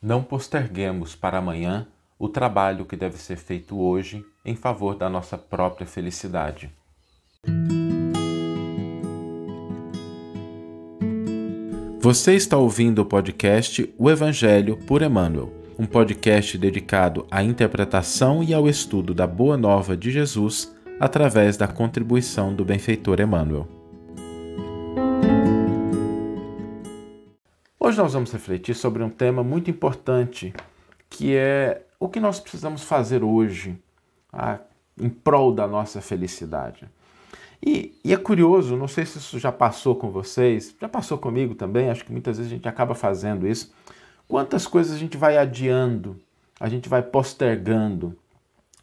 Não posterguemos para amanhã o trabalho que deve ser feito hoje em favor da nossa própria felicidade. Você está ouvindo o podcast O Evangelho por Emmanuel, um podcast dedicado à interpretação e ao estudo da Boa Nova de Jesus através da contribuição do benfeitor Emmanuel. Hoje nós vamos refletir sobre um tema muito importante, que é o que nós precisamos fazer hoje ah, em prol da nossa felicidade. E, e, é curioso, não sei se isso já passou com vocês, já passou comigo também, acho que muitas vezes a gente acaba fazendo isso. Quantas coisas a gente vai adiando, a gente vai postergando,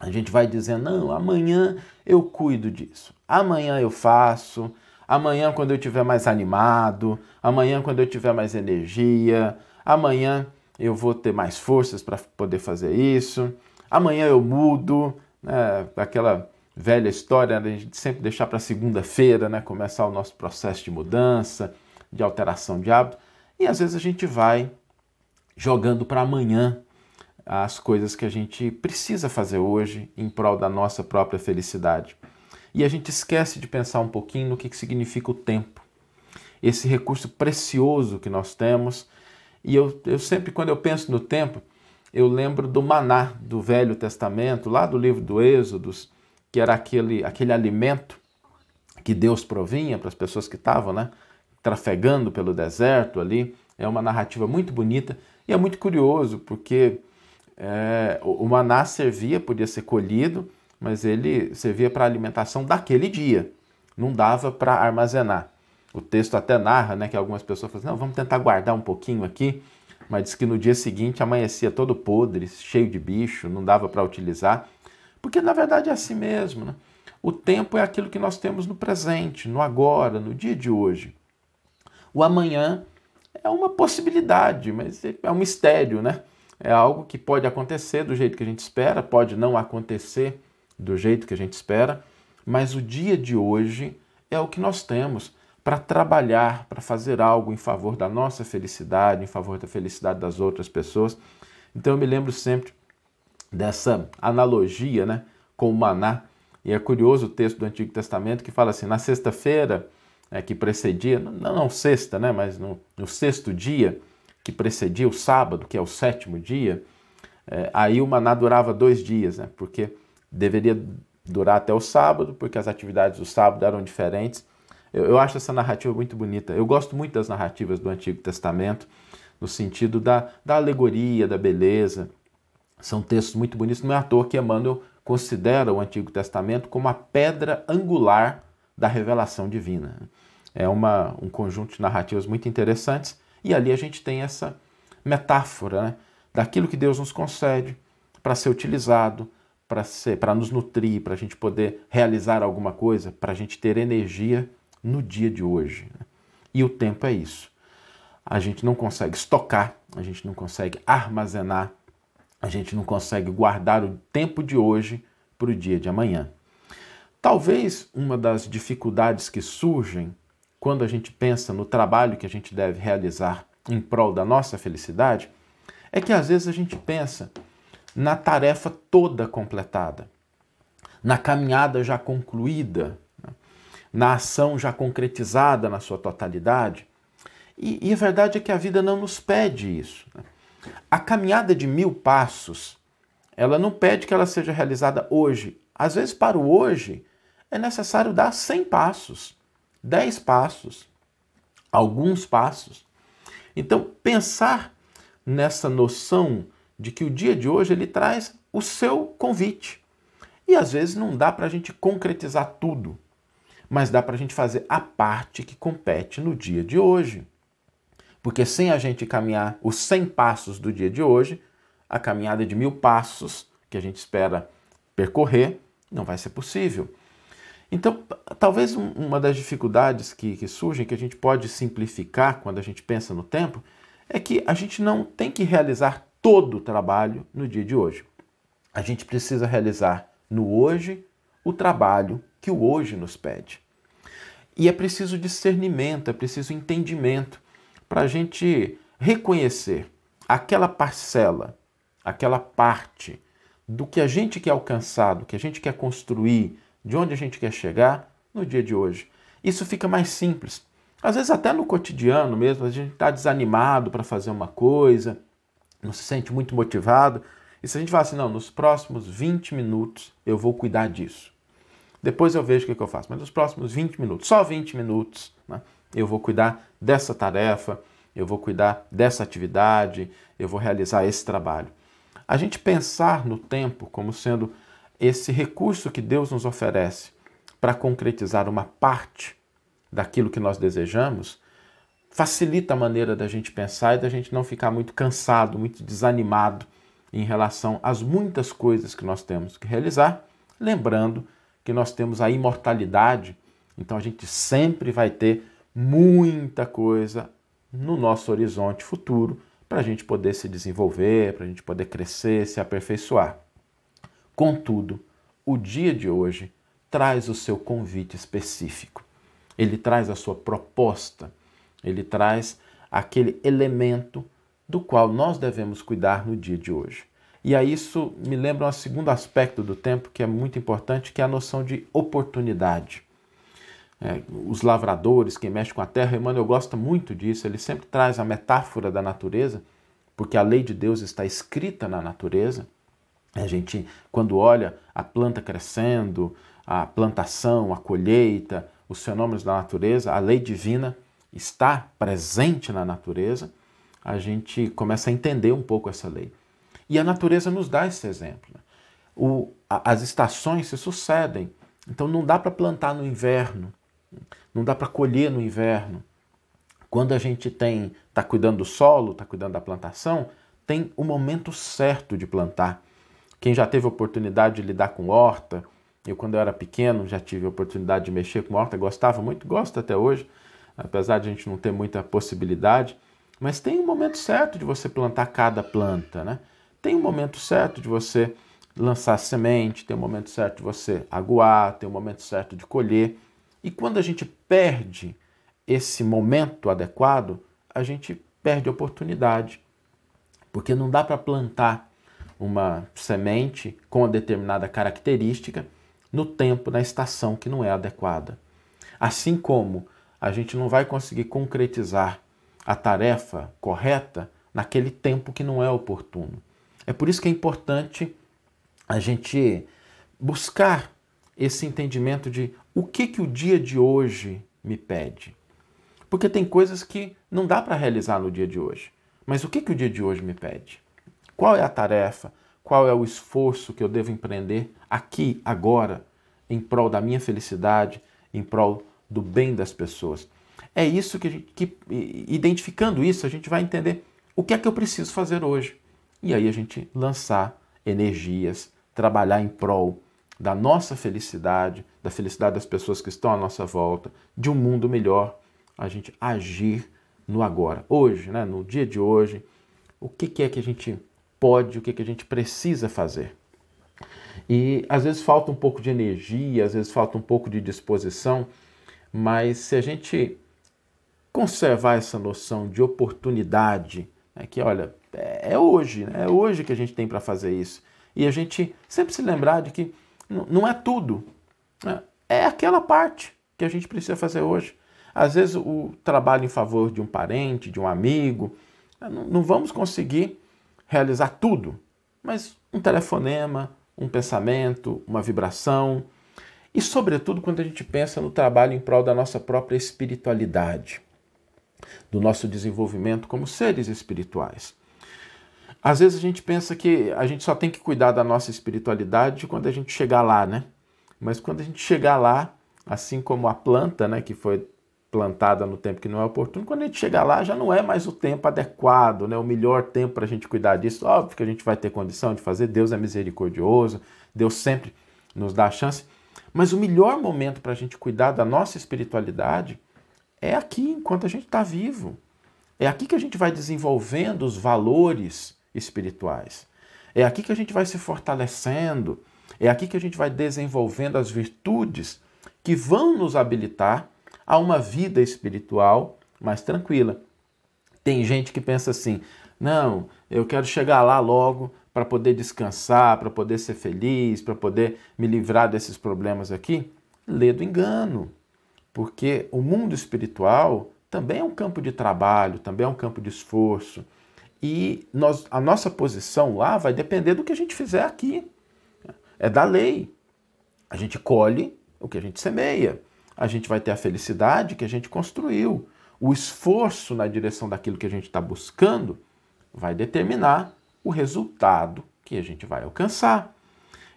a gente vai dizendo, não, amanhã eu cuido disso, amanhã eu faço, amanhã quando eu estiver mais animado, amanhã quando eu tiver mais energia, amanhã eu vou ter mais forças para poder fazer isso, amanhã eu mudo, né? aquela velha história né? a gente sempre deixar para segunda-feira, né? começar o nosso processo de mudança, de alteração de hábito, e às vezes a gente vai jogando para amanhã as coisas que a gente precisa fazer hoje em prol da nossa própria felicidade. E a gente esquece de pensar um pouquinho no que significa o tempo, esse recurso precioso que nós temos. E eu, eu sempre, quando eu penso no tempo, eu lembro do maná do Velho Testamento, lá do livro do Êxodos, que era aquele, aquele alimento que Deus provinha para as pessoas que estavam né, trafegando pelo deserto ali. É uma narrativa muito bonita e é muito curioso, porque é, o maná servia, podia ser colhido, mas ele servia para alimentação daquele dia, não dava para armazenar. O texto até narra né, que algumas pessoas falam assim, não, vamos tentar guardar um pouquinho aqui, mas diz que no dia seguinte amanhecia todo podre, cheio de bicho, não dava para utilizar, porque na verdade é assim mesmo. Né? O tempo é aquilo que nós temos no presente, no agora, no dia de hoje. O amanhã é uma possibilidade, mas é um mistério, né? É algo que pode acontecer do jeito que a gente espera, pode não acontecer do jeito que a gente espera, mas o dia de hoje é o que nós temos para trabalhar, para fazer algo em favor da nossa felicidade, em favor da felicidade das outras pessoas. Então eu me lembro sempre dessa analogia né, com o maná. E é curioso o texto do Antigo Testamento que fala assim: na sexta-feira é, que precedia, não, não sexta, né, mas no, no, sexto dia que precedia o sábado, que é o sétimo dia, é, aí o maná durava dois dias, né, porque deveria durar até o sábado, porque as atividades do sábado eram diferentes. Eu, eu, acho essa narrativa muito bonita. Eu gosto muito das narrativas do Antigo Testamento, no sentido da, da alegoria, da beleza. São textos muito bonitos. Não é à toa que Emmanuel considera o Antigo Testamento como a pedra angular da revelação divina. É uma, um conjunto de narrativas muito interessantes e ali a gente tem essa metáfora né, daquilo que Deus nos concede para ser utilizado, para nos nutrir, para a gente poder realizar alguma coisa, para a gente ter energia no dia de hoje. Né? E o tempo é isso. A gente não consegue estocar, a gente não consegue armazenar, a gente não consegue guardar o tempo de hoje para o dia de amanhã. Talvez uma das dificuldades que surgem quando a gente pensa no trabalho que a gente deve realizar em prol da nossa felicidade é que às vezes a gente pensa na tarefa toda completada, na caminhada já concluída, né? na ação já concretizada na sua totalidade. E, e, a verdade é que a vida não nos pede isso. Né? A caminhada de mil passos, ela não pede que ela seja realizada hoje. Às vezes, para o hoje, é necessário dar 100 passos, 10 passos, alguns passos. Então, pensar nessa noção de que o dia de hoje ele traz o seu convite. E às vezes não dá para a gente concretizar tudo, mas dá para a gente fazer a parte que compete no dia de hoje. Porque sem a gente caminhar os 100 passos do dia de hoje, a caminhada de mil passos que a gente espera percorrer não vai ser possível. Então, talvez uma das dificuldades que, que surgem, que a gente pode simplificar quando a gente pensa no tempo, é que a gente não tem que realizar todo o trabalho no dia de hoje. A gente precisa realizar no hoje o trabalho que o hoje nos pede. E é preciso discernimento, é preciso entendimento para a gente reconhecer aquela parcela, aquela parte do que a gente quer alcançar, do que a gente quer construir, de onde a gente quer chegar no dia de hoje. Isso fica mais simples. Às vezes, até no cotidiano mesmo, a gente está desanimado para fazer uma coisa, não se sente muito motivado. E se a gente fala assim, não, nos próximos 20 minutos eu vou cuidar disso. Depois eu vejo o que, que eu faço, mas nos próximos 20 minutos, só 20 minutos, né, eu vou cuidar dessa tarefa, eu vou cuidar dessa atividade, eu vou realizar esse trabalho. A gente pensar no tempo como sendo esse recurso que Deus nos oferece para concretizar uma parte daquilo que nós desejamos, facilita a maneira da gente pensar e da gente não ficar muito cansado, muito desanimado em relação às muitas coisas que nós temos que realizar, lembrando que nós temos a imortalidade, então a gente sempre vai ter muita coisa no nosso horizonte futuro para a gente poder se desenvolver, para a gente poder crescer, se aperfeiçoar. Contudo, o dia de hoje traz o seu convite específico. Ele traz a sua proposta, ele traz aquele elemento do qual nós devemos cuidar no dia de hoje. E aí isso me lembra um segundo aspecto do tempo que é muito importante, que é a noção de oportunidade é, os lavradores, quem mexe com a terra, Emmanuel gosta muito disso, ele sempre traz a metáfora da natureza, porque a lei de Deus está escrita na natureza. A gente, quando olha a planta crescendo, a plantação, a colheita, os fenômenos da natureza, a lei divina está presente na natureza, a gente começa a entender um pouco essa lei. E a natureza nos dá esse exemplo. Né? O, as estações se sucedem, então não dá para plantar no inverno, não dá para colher no inverno. Quando a gente tem está cuidando do solo, está cuidando da plantação, tem o momento certo de plantar. Quem já teve oportunidade de lidar com horta, eu quando eu era pequeno já tive a oportunidade de mexer com horta, gostava muito, gosto até hoje, apesar de a gente não ter muita possibilidade, mas tem um momento certo de você plantar cada planta, né? Tem um momento certo de você lançar semente, tem um momento certo de você aguar, tem um momento certo de colher. E quando a gente perde esse momento adequado, a gente perde a oportunidade. Porque não dá para plantar uma semente com uma determinada característica no tempo, na estação que não é adequada. Assim como a gente não vai conseguir concretizar a tarefa correta naquele tempo que não é oportuno. É por isso que é importante a gente buscar esse entendimento de o que, que o dia de hoje me pede. Porque tem coisas que não dá para realizar no dia de hoje. Mas o que, que o dia de hoje me pede? Qual é a tarefa? Qual é o esforço que eu devo empreender aqui, agora, em prol da minha felicidade, em prol do bem das pessoas? É isso que, gente, que identificando isso, a gente vai entender o que é que eu preciso fazer hoje. E aí a gente lançar energias, trabalhar em prol da nossa felicidade, da felicidade das pessoas que estão à nossa volta, de um mundo melhor, a gente agir no agora, hoje, né, no dia de hoje, o que, que é que a gente pode, o que, que a gente precisa fazer. E às vezes falta um pouco de energia, às vezes falta um pouco de disposição, mas se a gente conservar essa noção de oportunidade, né, que olha, é hoje, né, é hoje que a gente tem para fazer isso, e a gente sempre se lembrar de que não é tudo. Né? É aquela parte que a gente precisa fazer hoje. Às vezes o trabalho em favor de um parente, de um amigo, né? não vamos conseguir realizar tudo, mas um telefonema, um pensamento, uma vibração, e sobretudo quando a gente pensa no trabalho em prol da nossa própria espiritualidade, do nosso desenvolvimento como seres espirituais. Às vezes a gente pensa que a gente só tem que cuidar da nossa espiritualidade quando a gente chegar lá, né? Mas quando a gente chegar lá, assim como a planta, né, que foi plantada no tempo que não é oportuno, quando a gente chegar lá já não é mais o tempo adequado, né? O melhor tempo para a gente cuidar disso. Óbvio que a gente vai ter condição de fazer, Deus é misericordioso, Deus sempre nos dá a chance. Mas o melhor momento para a gente cuidar da nossa espiritualidade é aqui, enquanto a gente está vivo. É aqui que a gente vai desenvolvendo os valores espirituais. É aqui que a gente vai se fortalecendo, é aqui que a gente vai desenvolvendo as virtudes que vão nos habilitar a uma vida espiritual mais tranquila. Tem gente que pensa assim: Não, eu quero chegar lá logo para poder descansar, para poder ser feliz, para poder me livrar desses problemas aqui. Lê do engano. Porque o mundo espiritual também é um campo de trabalho, também é um campo de esforço. E nós, a nossa posição lá vai depender do que a gente fizer aqui. É da lei. A gente colhe o que a gente semeia. A gente vai ter a felicidade que a gente construiu. O esforço na direção daquilo que a gente está buscando vai determinar o resultado que a gente vai alcançar.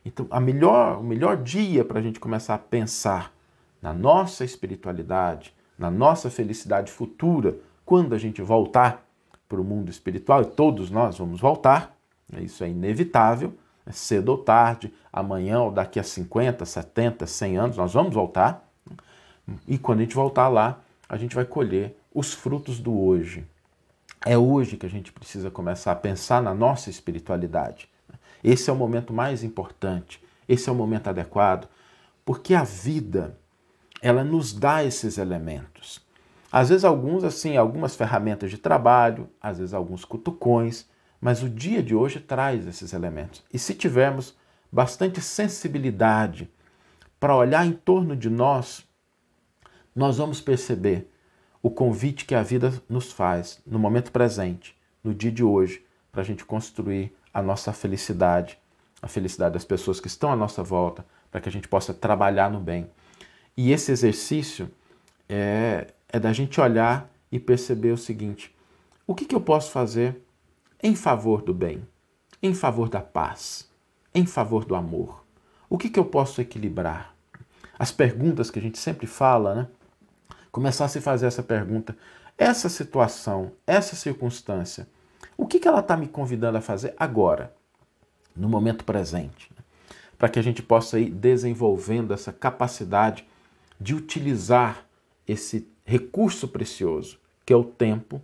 Então, a melhor, o melhor dia para a gente começar a pensar na nossa espiritualidade, na nossa felicidade futura, quando a gente voltar para o mundo espiritual, e todos nós vamos voltar, né, isso é inevitável, é cedo ou tarde, amanhã ou daqui a 50, 70, 100 anos, nós vamos voltar. E quando a gente voltar lá, a gente vai colher os frutos do hoje. É hoje que a gente precisa começar a pensar na nossa espiritualidade. Esse é o momento mais importante, esse é o momento adequado, porque a vida ela nos dá esses elementos. Às vezes alguns assim, algumas ferramentas de trabalho, às vezes alguns cutucões, mas o dia de hoje traz esses elementos. E se tivermos bastante sensibilidade para olhar em torno de nós, nós vamos perceber o convite que a vida nos faz no momento presente, no dia de hoje, para a gente construir a nossa felicidade, a felicidade das pessoas que estão à nossa volta, para que a gente possa trabalhar no bem. E esse exercício é, é da gente olhar e perceber o seguinte: o que, que eu posso fazer em favor do bem, em favor da paz, em favor do amor? O que, que eu posso equilibrar? As perguntas que a gente sempre fala, né? Começar a se fazer essa pergunta: essa situação, essa circunstância, o que, que ela está me convidando a fazer agora, no momento presente? Para que a gente possa ir desenvolvendo essa capacidade de utilizar esse recurso precioso, que é o tempo,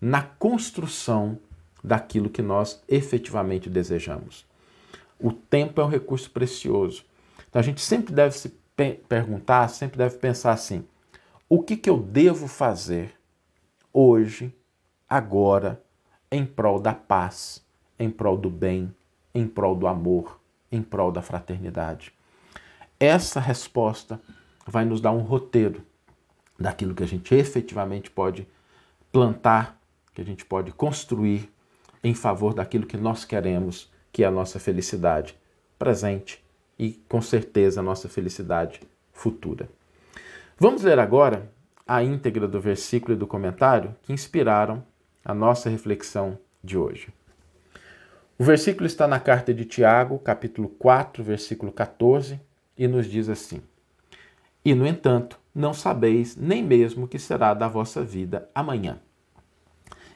na construção daquilo que nós efetivamente desejamos. O tempo é um recurso precioso. Então a gente sempre deve se perguntar, sempre deve pensar assim: o que, que eu devo fazer hoje, agora, em prol da paz, em prol do bem, em prol do amor, em prol da fraternidade? Essa resposta vai nos dar um roteiro daquilo que a gente efetivamente pode plantar, que a gente pode construir em favor daquilo que nós queremos, que é a nossa felicidade presente e com certeza a nossa felicidade futura. Vamos ler agora a íntegra do versículo e do comentário que inspiraram a nossa reflexão de hoje. O versículo está na carta de Tiago, capítulo 4, versículo 14, e nos diz assim: e, no entanto, não sabeis nem mesmo o que será da vossa vida amanhã.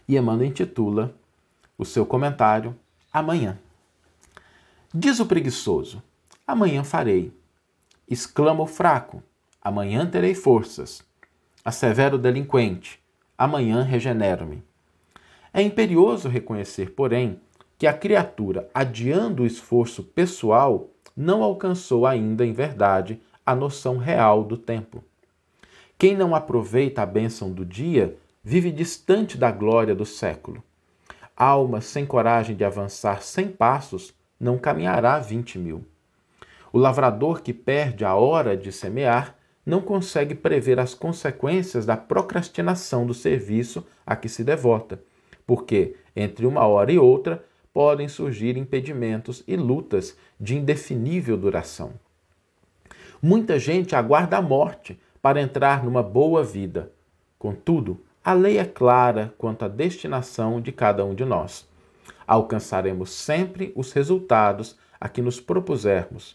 E Emmanuel intitula o seu comentário Amanhã. Diz o preguiçoso: Amanhã farei. Exclama o fraco: Amanhã terei forças. Assevera o delinquente: Amanhã regenero-me. É imperioso reconhecer, porém, que a criatura, adiando o esforço pessoal, não alcançou ainda, em verdade, a noção real do tempo. Quem não aproveita a bênção do dia vive distante da glória do século. Alma sem coragem de avançar cem passos não caminhará vinte mil. O lavrador que perde a hora de semear não consegue prever as consequências da procrastinação do serviço a que se devota, porque, entre uma hora e outra, podem surgir impedimentos e lutas de indefinível duração. Muita gente aguarda a morte para entrar numa boa vida. Contudo, a lei é clara quanto à destinação de cada um de nós. Alcançaremos sempre os resultados a que nos propusermos.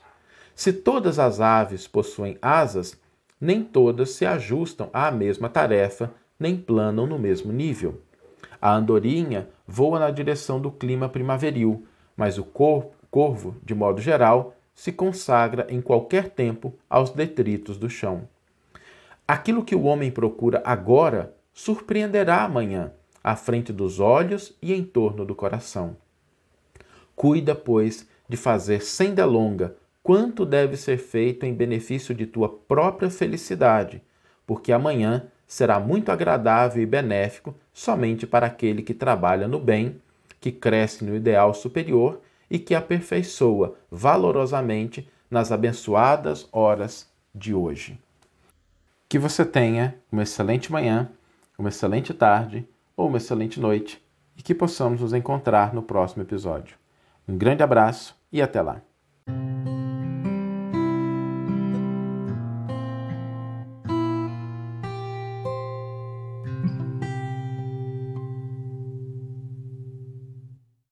Se todas as aves possuem asas, nem todas se ajustam à mesma tarefa, nem planam no mesmo nível. A andorinha voa na direção do clima primaveril, mas o corvo, de modo geral, se consagra em qualquer tempo aos detritos do chão. Aquilo que o homem procura agora surpreenderá amanhã, à frente dos olhos e em torno do coração. Cuida, pois, de fazer sem delonga quanto deve ser feito em benefício de tua própria felicidade, porque amanhã será muito agradável e benéfico somente para aquele que trabalha no bem que cresce no ideal superior e que aperfeiçoa valorosamente nas abençoadas horas de hoje. Que você tenha uma excelente manhã, uma excelente tarde ou uma excelente noite e que possamos nos encontrar no próximo episódio. Um grande abraço e até lá!